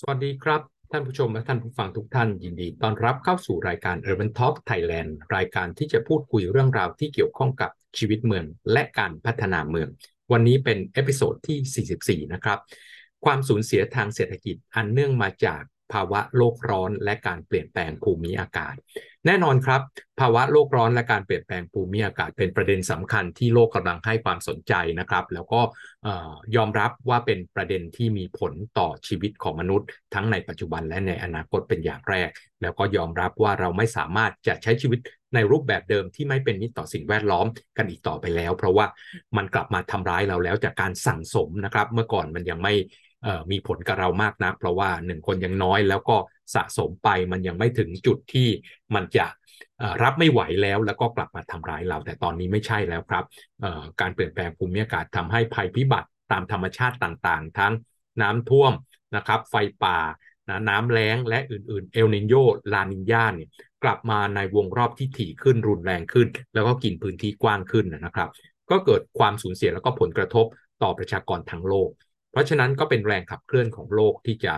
สวัสดีครับ ท่านผู้ชมและท่านผู้ฟังทุกท่านยินดีต้อนรับเข้าสู่รายการ Urban Talk Thailand รายการที่จะพูดคุยเรื่องราวที่เกี่ยวข้องกับชีวิตเมือง และการพัฒนาเมือง วันนี้เป็น episode ที่ 44 นะครับ ความสูญเสียทางเศรษฐกิจอันเนื่องมาจาก ภาวะโลกร้อนและการเปลี่ยนแปลงภูมิอากาศ แน่นอนครับ ภาวะโลกร้อนและการเปลี่ยนแปลงภูมิอากาศ เป็นประเด็นสำคัญที่โลกกำลังให้ความสนใจนะครับ แล้วก็ยอมรับว่าเป็นประเด็นที่มีผลต่อชีวิตของมนุษย์ ทั้งในปัจจุบันและในอนาคตเป็นอย่างแรก แล้วก็ยอมรับว่าเราไม่สามารถจะใช้ชีวิตในรูปแบบเดิมที่ไม่เป็นมิตรต่อสิ่งแวดล้อมกันอีกต่อไปแล้ว เพราะว่ามันกลับมาทำร้ายเราแล้วจากการสั่งสมนะครับ เมื่อก่อนมันยังไม่ มีผลกับเรามากนัก เพราะว่าหนึ่งคนยังน้อยแล้วก็สะสมไปมันยังไม่ถึงจุดที่มันจะรับไม่ไหวแล้วแล้วก็กลับมาทำร้ายเรา แต่ตอนนี้ไม่ใช่แล้วครับการเปลี่ยนแปลงภูมิอากาศทำให้ภัยพิบัติตามธรรมชาติต่างๆ ทั้งน้ำท่วมนะครับไฟป่านะน้ำแล้งและอื่นๆ เอลนินโยลานินยาเนี่ยกลับมาในวงรอบที่ถี่ขึ้นรุนแรงขึ้น แล้วก็กินพื้นที่กว้างขึ้นนะครับ ก็เกิดความสูญเสียแล้วก็ผลกระทบต่อประชากรทั้งโลก ราะฉะนั้นก็เป็นแรงขับเคลื่อนของโลกที่จะ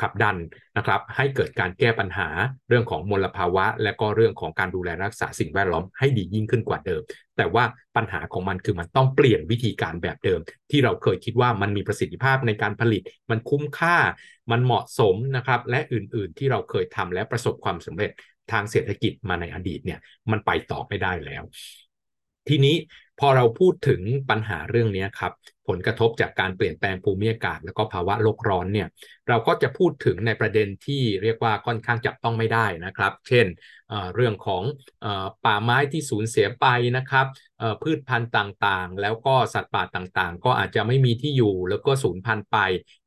ขับดันนะครับให้เกิดการแก้ปัญหาเรื่องของมลภาวะ และก็เรื่องของการดูแลรักษาสิ่งแวดล้อมให้ดียิ่งขึ้นกว่าเดิม แต่ว่าปัญหาของมันคือมันต้องเปลี่ยนวิธีการแบบเดิม ที่เราเคยคิดว่ามันมีประสิทธิภาพในการผลิต มันคุ้มค่า มันเหมาะสมนะครับและอื่นๆ ที่เราเคยทำและประสบความสำเร็จทางเศรษฐกิจมาในอดีตเนี่ยมันไปต่อไม่ได้แล้ว ทีนี้พอเราพูดถึงปัญหาเรื่องนี้ครับ ผลกระทบจากการเปลี่ยนแปลงภูมิอากาศ แล้วก็ภาวะโลกร้อนเนี่ยเราก็จะพูดถึงในประเด็นที่เรียกว่าค่อนข้างจับต้องไม่ได้นะครับ เช่นเรื่องของป่าไม้ที่สูญเสียไปนะครับพืชพันธุ์ต่างๆ แล้วก็สัตว์ป่าต่างๆ ก็อาจจะไม่มีที่อยู่แล้วก็สูญพันธุ์ไป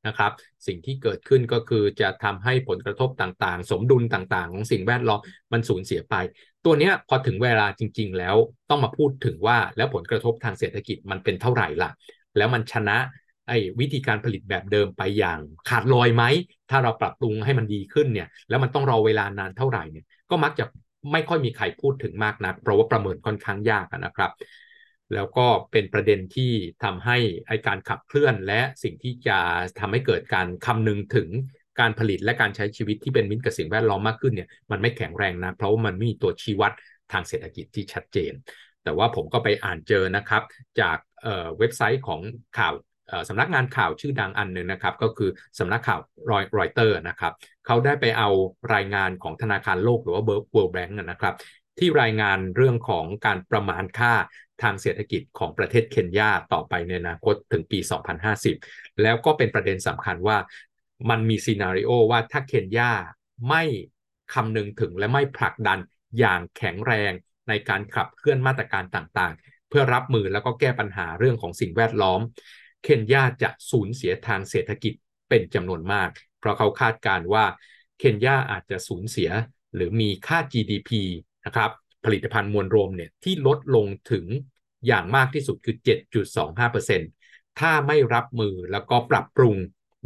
นะครับ สิ่งที่เกิดขึ้นก็คือจะทำให้ผลกระทบต่างๆ สมดุลต่างๆ ของสิ่งแวดล้อมมันสูญเสียไป ตัวนี้พอถึงเวลาจริง ๆ แล้วต้องมาพูดถึงว่าแล้วผลกระทบทางเศรษฐกิจมันเป็นเท่าไหร่ล่ะ แล้วมันชนะไอ้วิธีการผลิตแบบเดิมไปอย่างขาดลอยไหม ถ้าเราปรับปรุงให้มันดีขึ้นเนี่ย แล้วมันต้องรอเวลานานเท่าไหร่เนี่ย ก็มักจะไม่ค่อยมีใครพูดถึงมากนะัก เพราะว่าประเมินค่อนข้างยากนะครับ แล้วก็เป็นประเด็นที่ทำให้ไอการขับเคลื่อนและสิ่งที่จะทำให้เกิดการคำนึงถึงการผลิตและการใช้ชีวิตที่เป็นมิตรกับสิ่งแวดล้อมมากขึ้นเนี่ย มันไม่แข็งแรงนะ เพราะว่ามันมีตัวชี้วัดทางเศรษฐกิจที่ชัดเจน แต่ว่าผมก็ไปอ่านเจอนะครับ จาก เว็บไซต์ของข่าวสำนักงานข่าวชื่อดังอันหนึ่งนะครับ ก็คือสำนักข่าวรอยเตอร์รอยเตอร์นะครับเขาได้ไปเอารายงานของธนาคารโลกหรือว่า World Bank นะครับ ที่รายงานเรื่องของการประมาณค่าทางเศรษฐกิจของประเทศเคนยาต่อไปในอนาคตถึงปี 2050 แล้วก็เป็นประเด็นสำคัญว่ามันมี scenario ว่าถ้าเคนยาไม่คำนึงถึงและไม่ผลักดันอย่างแข็งแรงในการขับเคลื่อนมาตรการต่าง พื่อรับมือแล้วก็แก้ปัญหาเรื่องของสิ่งแวดล้อม เคนยาจะสูญเสียทางเศรษฐกิจเป็นจำนวนมาก เพราะเขาคาดการว่าเคนยาอาจจะสูญเสียหรือมีค่า GDP นะครับผลิตภัณฑ์มวลรวมเนี่ยที่ลดลงถึงอย่างมากที่สุดคือ 7.25%ถ้าไม่รับมือแล้วก็ปรับปรุง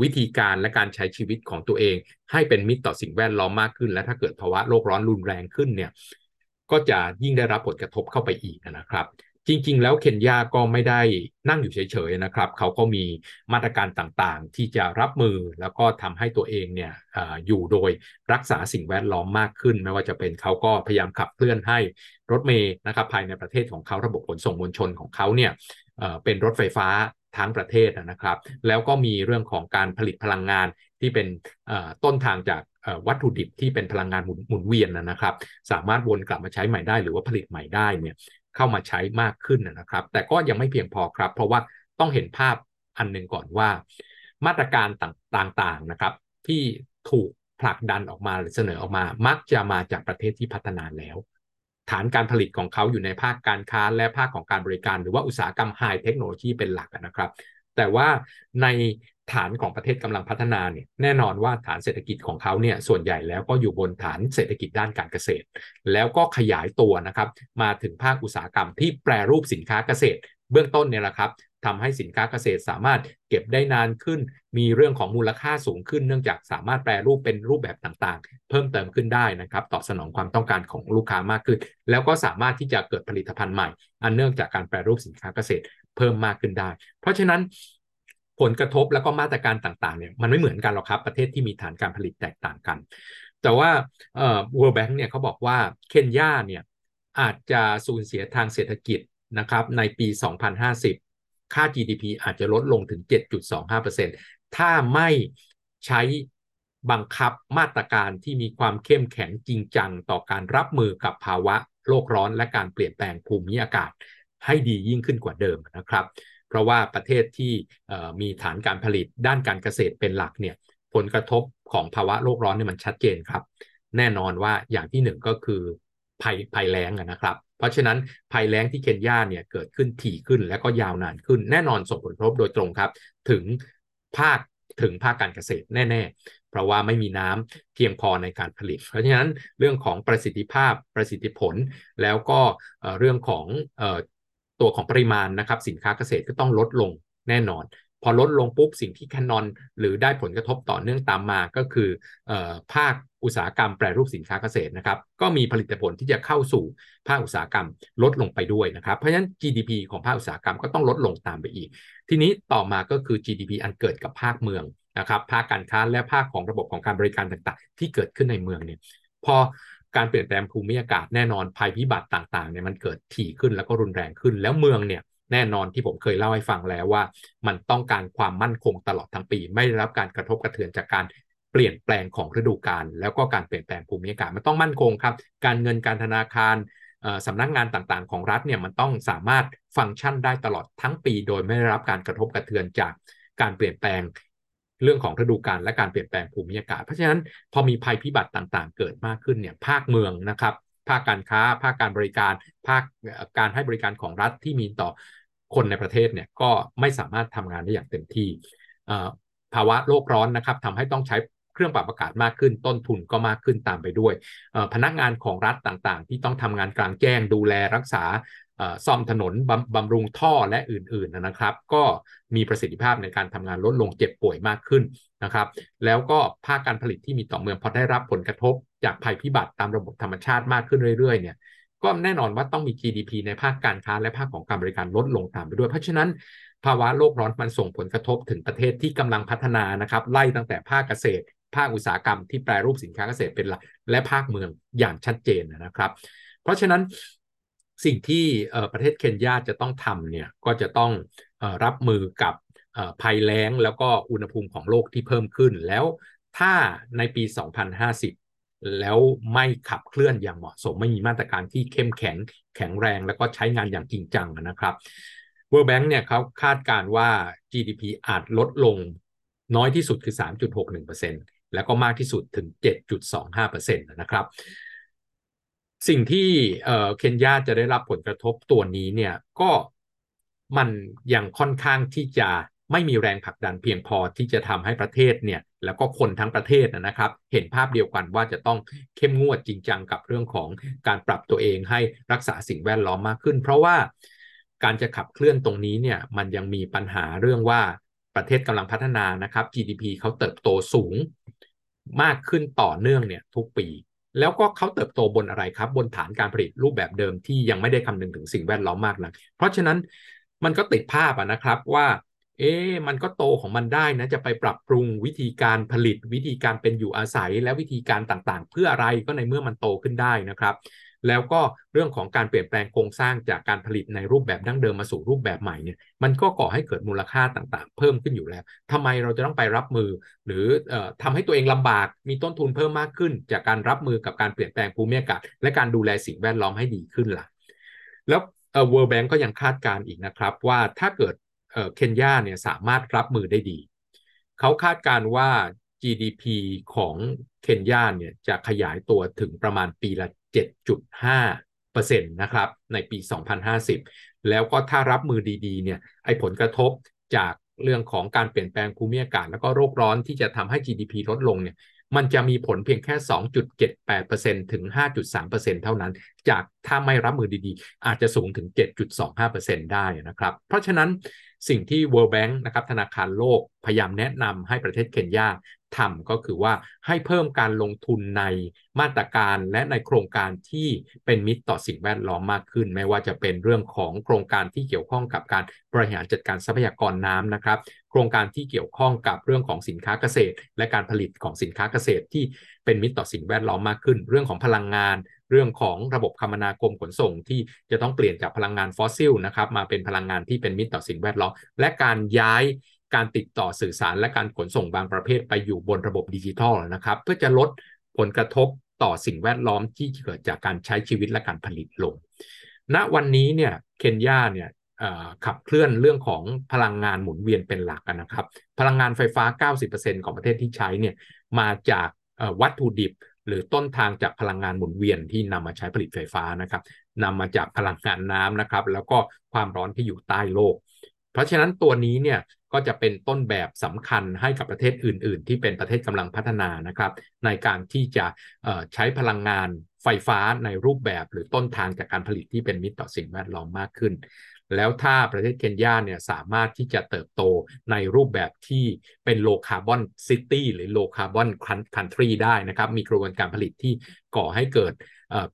วิธีการและการใช้ชีวิตของตัวเอง ให้เป็นมิตรต่อสิ่งแวดล้อมมากขึ้น และถ้าเกิดภาวะโลกร้อนรุนแรงขึ้นเนี่ยก็จะยิ่งได้รับผลกระทบเข้าไปอีกนะครับ จริง ๆ แล้วเคนยาก็ไม่ได้นั่งอยู่เฉยๆนะครับ เขาก็มีมาตรการต่างๆ ที่จะรับมือแล้วก็ทำให้ตัวเองเนี่ยออยู่โดยรักษาสิ่งแวดล้อมมากขึ้น ไม่ว่าจะเป็นเขาก็พยายามขับเคลื่อนให้รถเมย์นะครับภายในประเทศของเขาระบบขนส่งมวลชนของเขาเนี่ยเป็นรถไฟฟ้าทั้งประเทศนะครับ แล้วก็มีเรื่องของการผลิตพลังงานที่เป็นต้นทางจากวัตถุดิบที่เป็นพลังงานหมุนเวียนนะครับ สามารถวนกลับมาใช้ใหม่ได้ หรือว่าผลิตใหม่ได้เนี่ย เข้ามาใช้มากขึ้นนะครับ แต่ก็ยังไม่เพียงพอครับ เพราะว่าต้องเห็นภาพอันหนึ่งก่อนว่ามาตรการต่างๆนะครับ ที่ถูกผลักดันออกมาหรือเสนอออกมา มักจะมาจากประเทศที่พัฒนาแล้ว ฐานการผลิตของเขาอยู่ในภาคการค้าและภาคของการบริการ หรือว่าอุตสาหกรรมไฮเทคโนโลยีเป็นหลักนะครับ แต่ว่าในฐานของประเทศกำลังพัฒนาเนี่ยแน่นอนว่าฐานเศรษฐกิจของเขาเนี่ยส่วนใหญ่แล้วก็อยู่บนฐานเศรษฐกิจด้านการเกษตร แล้วก็ขยายตัวนะครับมาถึงภาคอุตสาหกรรมที่แปรรูปสินค้าเกษตร เบื้องต้นเนี่ยแหละครับทำให้สินค้าเกษตรสามารถเก็บได้นานขึ้น มีเรื่องของมูลค่าสูงขึ้น เนื่องจากสามารถแปรรูปเป็นรูปแบบต่างๆ เพิ่มเติมขึ้นได้นะครับ ตอบสนองความต้องการของลูกค้ามากขึ้น แล้วก็สามารถที่จะเกิดผลิตภัณฑ์ใหม่ อันเนื่องจากการแปรรูปสินค้าเกษตร เพิ่มมากขึ้นได้ เพราะฉะนั้นผลกระทบแล้วก็มาตรการต่างๆเนี่ยมันไม่เหมือนกันหรอกครับ ประเทศที่มีฐานการผลิตแตกต่างกัน แต่ว่าเอ่อ World Bank เนี่ยเขาบอกว่าเคนยาเนี่ยอาจจะสูญเสียทางเศรษฐกิจนะครับในปี 2050 ค่า GDP อาจจะลดลงถึง 7.25%ถ้าไม่ใช้บังคับมาตรการที่มีความเข้มแข็งจริงจังต่อการรับมือกับภาวะโลกร้อนและการเปลี่ยนแปลงภูมิอากาศ ให้ดียิ่งขึ้นกว่าเดิมนะครับ เพราะว่าประเทศที่มีฐานการผลิตด้านการเกษตรเป็นหลักเนี่ยผลกระทบของภาวะโลกร้อนเนี่ยมันชัดเจนครับ แน่นอนว่าอย่างที่หนึ่งก็คือภัยภัยแล้งนะครับ เพราะฉะนั้นภัยแล้งที่เคนยาเนี่ยเกิดขึ้นถี่ขึ้นและก็ยาวนานขึ้น แน่นอนส่งผลกระทบโดยตรงครับ ถึงภาคถึงภาคการเกษตรแน่ๆ เพราะว่าไม่มีน้ำเพียงพอในการผลิต เพราะฉะนั้นเรื่องของประสิทธิภาพประสิทธิผล แล้วก็เรื่องของ ตัวของปริมาณนะครับสินค้าเกษตรก็ต้องลดลงแน่นอน พอลดลงปุ๊บสิ่งที่แคนนอนหรือได้ผลกระทบต่อเนื่องตามมาก็คือภาคอุตสาหกรรมแปรรูปสินค้าเกษตรนะครับก็มีผลิตผลที่จะเข้าสู่ภาคอุตสาหกรรมลดลงไปด้วยนะครับเพราะฉะนั้น GDP ของภาคอุตสาหกรรมก็ต้องลดลงตามไปอีก ทีนี้ต่อมาก็คือ GDP อันเกิดกับภาคเมืองนะครับภาคการค้าและภาคของระบบของการบริการต่างๆ ที่เกิดขึ้นในเมืองเนี่ยพอ การเปลี่ยนแปลงภูมิอากาศแน่นอนภัยพิบัติต่างๆเนี่ยมันเกิดถี่ขึ้นแล้วก็รุนแรงขึ้น แล้วเมืองเนี่ยแน่นอนที่ผมเคยเล่าให้ฟังแล้วว่า มันต้องการความมั่นคงตลอดทั้งปี ไม่ได้รับการกระทบกระเทือนจากการเปลี่ยนแปลงของฤดูกาลแล้วก็การเปลี่ยนแปลงภูมิอากาศมันต้องมั่นคงครับ การเงินการธนาคารสำนักงานต่างๆ ของรัฐเนี่ยมันต้องสามารถฟังก์ชันได้ตลอดทั้งปี โดยไม่ได้รับการกระทบกระเทือนจากการเปลี่ยนแปลง เรื่องของฤดูกาลและการเปลี่ยนแปลงภูมิอากาศ เพราะฉะนั้นพอมีภัยพิบัติต่างๆ เกิดมากขึ้นเนี่ยภาคเมืองนะครับ ภาคการค้า ภาคการบริการ ภาคการให้บริการของรัฐที่มีต่อคนในประเทศเนี่ยก็ไม่สามารถทำงานได้อย่างเต็มที่ภาวะโลกร้อนนะครับทำให้ต้องใช้เครื่องปรับอากาศมากขึ้นต้นทุนก็มากขึ้นตามไปด้วย พนักงานของรัฐต่างๆ ที่ต้องทำงานกลางแจ้งดูแลรักษา ซ่อมถนนบำบำรุงท่อและอื่นๆนะครับ ก็มีประสิทธิภาพในการทำงานลดลงเจ็บป่วยมากขึ้นนะครับ แล้วก็ภาคการผลิตที่มีต่อเมืองพอได้รับผลกระทบ จากภัยพิบัติตามระบบธรรมชาติมากขึ้นเรื่อยๆเนี่ยก็แน่นอนว่าต้องมี GDP ในภาคการค้าและภาคของการบริการลดลงตามไปด้วย เพราะฉะนั้นภาวะโลกร้อนมันส่งผลกระทบถึงประเทศที่กำลังพัฒนานะครับ ไล่ตั้งแต่ภาคเกษตร ภาคอุตสาหกรรมที่แปรรูปสินค้าเกษตรเป็นหลัก และภาคเมืองอย่างชัดเจนนะครับ เพราะฉะนั้น สิ่งที่ประเทศเคนยาจะต้องทำเนี่ยก็จะต้องรับมือกับภัยแล้งแล้วก็อุณหภูมิของโลกที่เพิ่มขึ้น แล้วถ้าในปี 2050 แล้วไม่ขับเคลื่อนอย่างเหมาะสม ไม่มีมาตรการที่เข้มแข็งแข็งแรง แล้วก็ใช้งานอย่างจริงจังนะครับ World Bank เนี่ยเขาคาดการว่า GDP อาจลดลงน้อยที่สุดคือ 3.61%แล้วก็มากที่สุดถึง 7.25%นะครับ สิ่งที่เคนยาจะได้รับผลกระทบตัวนี้เนี่ยก็มันยังค่อนข้างที่จะไม่มีแรงผลักดันเพียงพอที่จะทำให้ประเทศเนี่ยแล้วก็คนทั้งประเทศนะครับ เห็นภาพเดียวกันว่าจะต้องเข้มงวดจริงจังกับเรื่องของการปรับตัวเองให้รักษาสิ่งแวดล้อมมากขึ้น เพราะว่าการจะขับเคลื่อนตรงนี้เนี่ยมันยังมีปัญหาเรื่องว่าประเทศกำลังพัฒนานะครับ GDP เขาเติบโตสูงมากขึ้นต่อเนื่องเนี่ยทุกปี แล้วก็เขาเติบโตบนอะไรครับ บนฐานการผลิตรูปแบบเดิมที่ยังไม่ได้คำนึงถึงสิ่งแวดล้อมมากนะเพราะฉะนั้นมันก็ติดภาพนะครับว่า เอ๊มันก็โตของมันได้นะจะไปปรับปรุงวิธีการผลิตวิธีการเป็นอยู่อาศัย และวิธีการต่างๆ เพื่ออะไรก็ในเมื่อมันโตขึ้นได้นะครับ แล้วก็เรื่องของการเปลี่ยนแปลงโครงสร้างจากการผลิตในรูปแบบดั้งเดิมมาสู่รูปแบบใหม่เนี่ยมันก็ก่อให้เกิดมูลค่าต่างๆ เพิ่มขึ้นอยู่แล้วทำไมเราจะต้องไปรับมือ หรืออทำให้ตัวเองลำบากมีต้นทุนเพิ่มมากขึ้น จากการรับมือกับการเปลี่ยนแปลงภูมิอากาศและการดูแลสิ่งแวดล้อมให้ดีขึ้นล่ะ แล้ว World Bank ก็ยังคาดการณ์อีกนะครับ ว่าถ้าเกิดเคนยาเนี่ยสามารถรับมือได้ดี เขาคาดการณ์ว่า GDP ของเคนยาเนี่ยจะขยายตัวถึงประมาณปีละ 7.5%นะครับในปี 2050 แล้วก็ถ้ารับมือดีๆเนี่ยไอ้ผลกระทบจากเรื่องของการเปลี่ยนแปลงภูมิอากาศ แล้วก็โรคร้อนที่จะทำให้ GDP ลดลงเนี่ยมันจะมีผลเพียงแค่ 2.78%ถึง 5.3%เท่านั้น จากถ้าไม่รับมือดีๆ อาจจะสูงถึง 7.25%ได้นะครับ เพราะฉะนั้นสิ่งที่ World Bank นะครับธนาคารโลกพยายามแนะนำให้ประเทศเคนยาทำก็คือว่าให้เพิ่มการลงทุนในมาตรการและในโครงการที่เป็นมิตรต่อสิ่งแวดล้อมมากขึ้น ไม่ว่าจะเป็นเรื่องของโครงการที่เกี่ยวข้องกับการบริหารจัดการทรัพยากรน้ำนะครับ โครงการที่เกี่ยวข้องกับเรื่องของสินค้าเกษตร และการผลิตของสินค้าเกษตรที่เป็นมิตรต่อสิ่งแวดล้อมมากขึ้น เรื่องของพลังงานเรื่องของระบบคมนาคมขนส่งที่จะต้องเปลี่ยนจากพลังงานฟอสซิลนะครับมาเป็นพลังงานที่เป็นมิตรต่อสิ่งแวดล้อมและการย้าย การติดต่อสื่อสารและการขนส่งบางประเภทไปอยู่บนระบบดิจิทัลนะครับ เพื่อจะลดผลกระทบต่อสิ่งแวดล้อมที่เกิดจากการใช้ชีวิตและการผลิตลง ณ วันนี้เนี่ยเคนยาเนี่ยขับเคลื่อนเรื่องของพลังงานหมุนเวียนเป็นหลักนะครับ พลังงานไฟฟ้า 90%ของประเทศที่ใช้เนี่ยมาจากวัตถุดิบ หรือต้นทางจากพลังงานหมุนเวียนที่นำมาใช้ผลิตไฟฟ้านะครับนำมาจากพลังงานน้ำนะครับ แล้วก็ความร้อนที่อยู่ใต้โลก เพราะฉะนั้นตัวนี้เนี่ยก็จะเป็นต้นแบบสำคัญให้กับประเทศอื่น ๆ ที่เป็นประเทศกำลังพัฒนานะครับ ในการที่จะใช้พลังงานไฟฟ้าในรูปแบบหรือต้นทางจากการผลิตที่เป็นมิตรต่อสิ่งแวดล้อมมากขึ้น แล้วถ้าประเทศเคนยาเนี่ยสามารถที่จะเติบโตในรูปแบบที่เป็น low carbon city หรือ low carbon country ได้นะครับ มีกระบวนการผลิตที่ก่อให้เกิด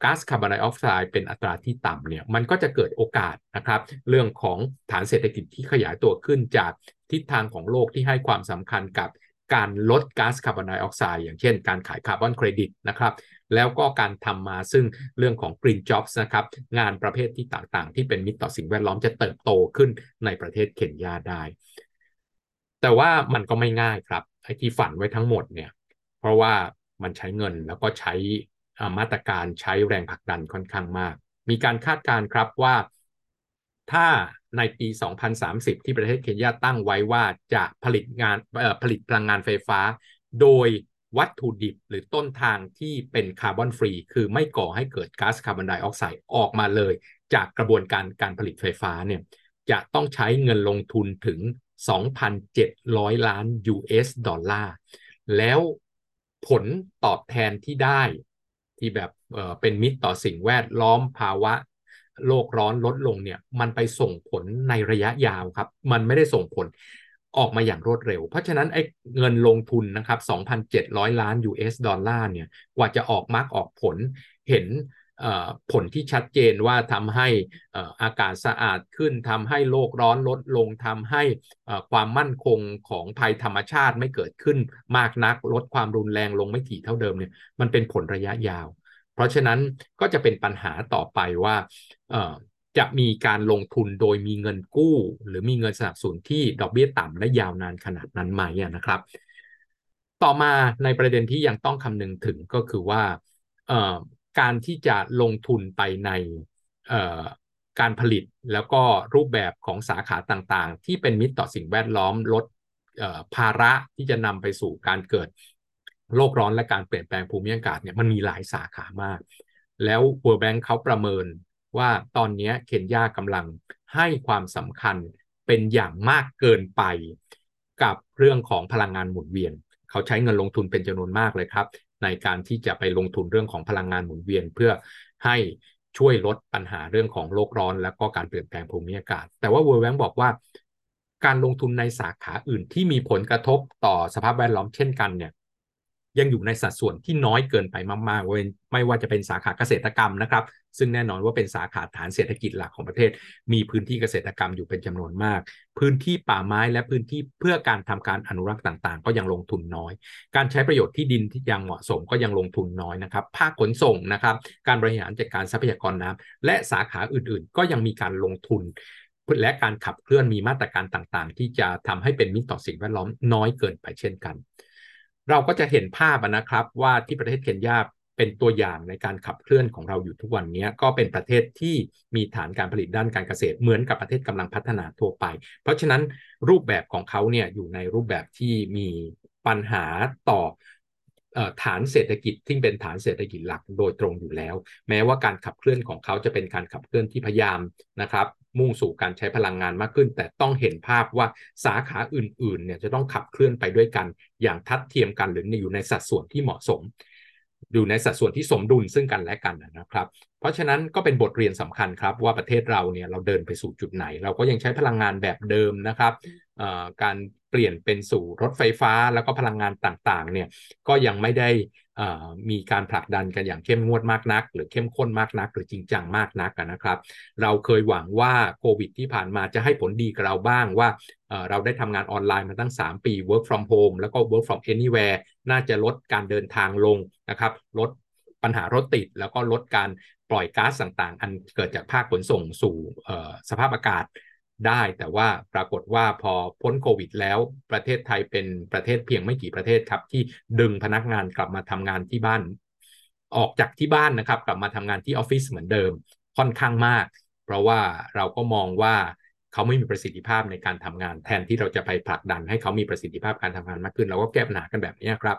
ก๊าซคาร์บอนไดออกไซด์เป็นอัตราที่ต่ำเนี่ยมันก็จะเกิดโอกาสนะครับ เรื่องของฐานเศรษฐกิจที่ขยายตัวขึ้นจากทิศทางของโลกที่ให้ความสำคัญกับการลดก๊าซคาร์บอนไดออกไซด์อย่างเช่นการขายคาร์บอนเครดิตนะครับ แล้วก็การนำมาซึ่งเรื่องของ Green Jobs นะครับงานประเภทที่ต่างๆ ที่เป็นมิตรต่อสิ่งแวดล้อมจะเติบโตขึ้นในประเทศเคนยาได้ แต่ว่ามันก็ไม่ง่ายครับไอ้ที่ฝันไว้ทั้งหมดเนี่ยเพราะว่ามันใช้เงินแล้วก็ใช้มาตรการใช้แรงผลักดันค่อนข้างมาก มีการคาดการณ์ครับว่าถ้าในปี 2030 ที่ประเทศเคนยาตั้งไว้ว่าจะผลิตงานผลิตพลังงานไฟฟ้า โดย วัตถุดิบหรือต้นทางที่เป็น carbon free คือไม่ก่อให้เกิดก๊าซคาร์บอนไดออกไซด์ออกมาเลย จากกระบวนการการผลิตไฟฟ้าเนี่ยจะต้องใช้เงินลงทุนถึง 2,700 ล้าน US ดอลลาร์ แล้วผลตอบแทนที่ได้ที่แบบเป็นมิตรต่อสิ่งแวดล้อมภาวะโลกร้อนลดลงเนี่ยมันไปส่งผลในระยะยาวครับ มันไม่ได้ส่งผล ออกมาอย่างรวดเร็ว เพราะฉะนั้นไอ้เงินลงทุนนะครับ 2,700 ล้าน US ดอลลาร์เนี่ย กว่าจะออกมรรคออกผล เห็นผลที่ชัดเจนว่าทำให้อากาศสะอาดขึ้นทำให้โลกร้อนลดลงทำให้ความมั่นคงของภัยธรรมชาติไม่เกิดขึ้นมากนัก ลดความรุนแรงลงไม่ถี่เท่าเดิมเนี่ย มันเป็นผลระยะยาว เพราะฉะนั้นก็จะเป็นปัญหาต่อไปว่า จะมีการลงทุนโดยมีเงินกู้ หรือมีเงินสนับสนุนที่ดอกเบี้ยต่ำและยาวนานขนาดนั้นไหมนะครับ ต่อมาในประเด็นที่ยังต้องคำนึงถึงก็คือว่าการที่จะลงทุนไปในการผลิตแล้วก็รูปแบบของสาขาต่างๆ ที่เป็นมิตรต่อสิ่งแวดล้อมลดภาระที่จะนำไปสู่การเกิดโลกร้อนและการเปลี่ยนแปลงภูมิอากาศเนี่ยมันมีหลายสาขามาก แล้ว World Bank เขาประเมิน ว่าตอนนี้เคนยากำลังให้ความสำคัญเป็นอย่างมากเกินไป กับเรื่องของพลังงานหมุนเวียน เขาใช้เงินลงทุนเป็นจำนวนมากเลยครับ ในการที่จะไปลงทุนเรื่องของพลังงานหมุนเวียน เพื่อให้ช่วยลดปัญหาเรื่องของโลกร้อน และก็การเปลี่ยนแปลงภูมิอากาศ แต่ว่า World Bank บอกว่า การลงทุนในสาขาอื่นที่มีผลกระทบต่อสภาพแวดล้อมเช่นกันเนี่ย ยังอยู่ในสัดส่วนที่น้อยเกินไปมากๆเว้ยไม่ว่าจะเป็นสาขาเกษตรกรรมนะครับ ซึ่งแน่นอนว่าเป็นสาขาฐานเศรษฐกิจหลักของประเทศ มีพื้นที่เกษตรกรรมอยู่เป็นจำนวนมาก พื้นที่ป่าไม้และพื้นที่เพื่อการทำการอนุรักษ์ต่างๆ ก็ยังลงทุนน้อย การใช้ประโยชน์ที่ดินที่ยังเหมาะสมก็ยังลงทุนน้อยนะครับ ภาคขนส่งนะครับ การบริหารจัดการทรัพยากรน้ำและสาขาอื่นๆ ก็ยังมีการลงทุนและการขับเคลื่อนมีมาตรการต่างๆ ที่จะทำให้เป็นมิตรต่อสิ่งแวดล้อมน้อยเกินไปเช่นกัน เราก็จะเห็นภาพนะครับว่าที่ประเทศเคนยาเป็นตัวอย่างในการขับเคลื่อนของเราอยู่ทุกวันนี้ก็เป็นประเทศที่มีฐานการผลิตด้านการเกษตรเหมือนกับประเทศกำลังพัฒนาทั่วไป เพราะฉะนั้นรูปแบบของเขาเนี่ยอยู่ในรูปแบบที่มีปัญหาต่อ ฐานเศรษฐกิจที่เป็นฐานเศรษฐกิจหลักโดยตรงอยู่แล้ว แม้ว่าการขับเคลื่อนของเขาจะเป็นการขับเคลื่อนที่พยายามนะครับ มุ่งสู่การใช้พลังงานมากขึ้น แต่ต้องเห็นภาพว่าสาขาอื่นๆเนี่ยจะต้องขับเคลื่อนไปด้วยกัน อย่างทัดเทียมกันหรืออยู่ในสัดส่วนที่เหมาะสม อยู่ในสัดส่วนที่สมดุลซึ่งกันและกันนะครับ เพราะฉะนั้นก็เป็นบทเรียนสำคัญครับว่าประเทศเราเนี่ยเราเดินไปสู่จุดไหน เราก็ยังใช้พลังงานแบบเดิมนะครับการเปลี่ยนเป็นสู่รถไฟฟ้าแล้วก็พลังงานต่างๆเนี่ยก็ยังไม่ได้มีการผลักดันกันอย่างเข้มงวดมากนัก หรือเข้มข้นมากนัก หรือจริงจังมากนักนะครับ เราเคยหวังว่าโควิดที่ผ่านมาจะให้ผลดีกับเราบ้างว่า เราได้ทำงานออนไลน์มาตั้ง 3 ปี work from home แล้วก็ work from anywhere น่าจะลดการเดินทางลงนะครับ ลดปัญหารถติด แล้วก็ลดการปล่อยก๊าซต่างๆ อันเกิดจากภาคขนส่งสู่สภาพอากาศได้ แต่ว่าปรากฏว่าพอพ้นโควิด แล้วประเทศไทยเป็นประเทศเพียงไม่กี่ประเทศครับ ที่ดึงพนักงานกลับมาทำงานที่บ้าน ออกจากที่บ้านนะครับ กลับมาทำงานที่ออฟฟิศเหมือนเดิมค่อนข้างมาก เพราะว่าเราก็มองว่า เขาไม่มีประสิทธิภาพในการทำงาน แทนที่เราจะไปผลักดันให้เขามีประสิทธิภาพการทำงานมากขึ้น เราก็แก้ปัญหากันแบบนี้ครับ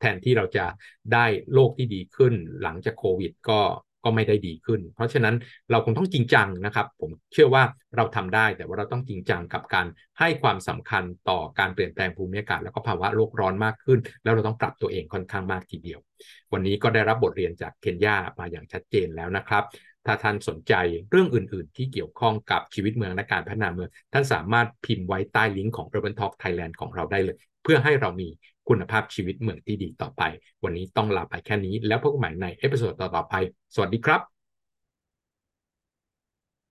แทนที่เราจะได้โลกที่ดีขึ้น หลังจากโควิด ก็ก็ไม่ได้ดีขึ้น เพราะฉะนั้นเราคงต้องจริงจังนะครับ ผมเชื่อว่าเราทำได้แต่ว่าเราต้องจริงจังกับการให้ความสำคัญต่อการเปลี่ยนแปลงภูมิอากาศแล้วก็ภาวะโลกร้อนมากขึ้น แล้วเราต้องปรับตัวเองค่อนข้างมากทีเดียว วันนี้ก็ได้รับบทเรียนจากเคนยามาอย่างชัดเจนแล้วนะครับ ถ้าท่านสนใจเรื่องอื่น ๆ ที่เกี่ยวข้องกับชีวิตเมืองและการพัฒนาเมือง ท่านสามารถพิมพ์ไว้ใต้ลิงก์ของ Urban Talk Thailand ของเราได้เลย เพื่อให้เรามีคุณภาพชีวิตเมืองที่ดีต่อไป วันนี้ต้องลาไปแค่นี้แล้วพบกันใหม่ใน episode ต่อๆไป สวัสดีครับ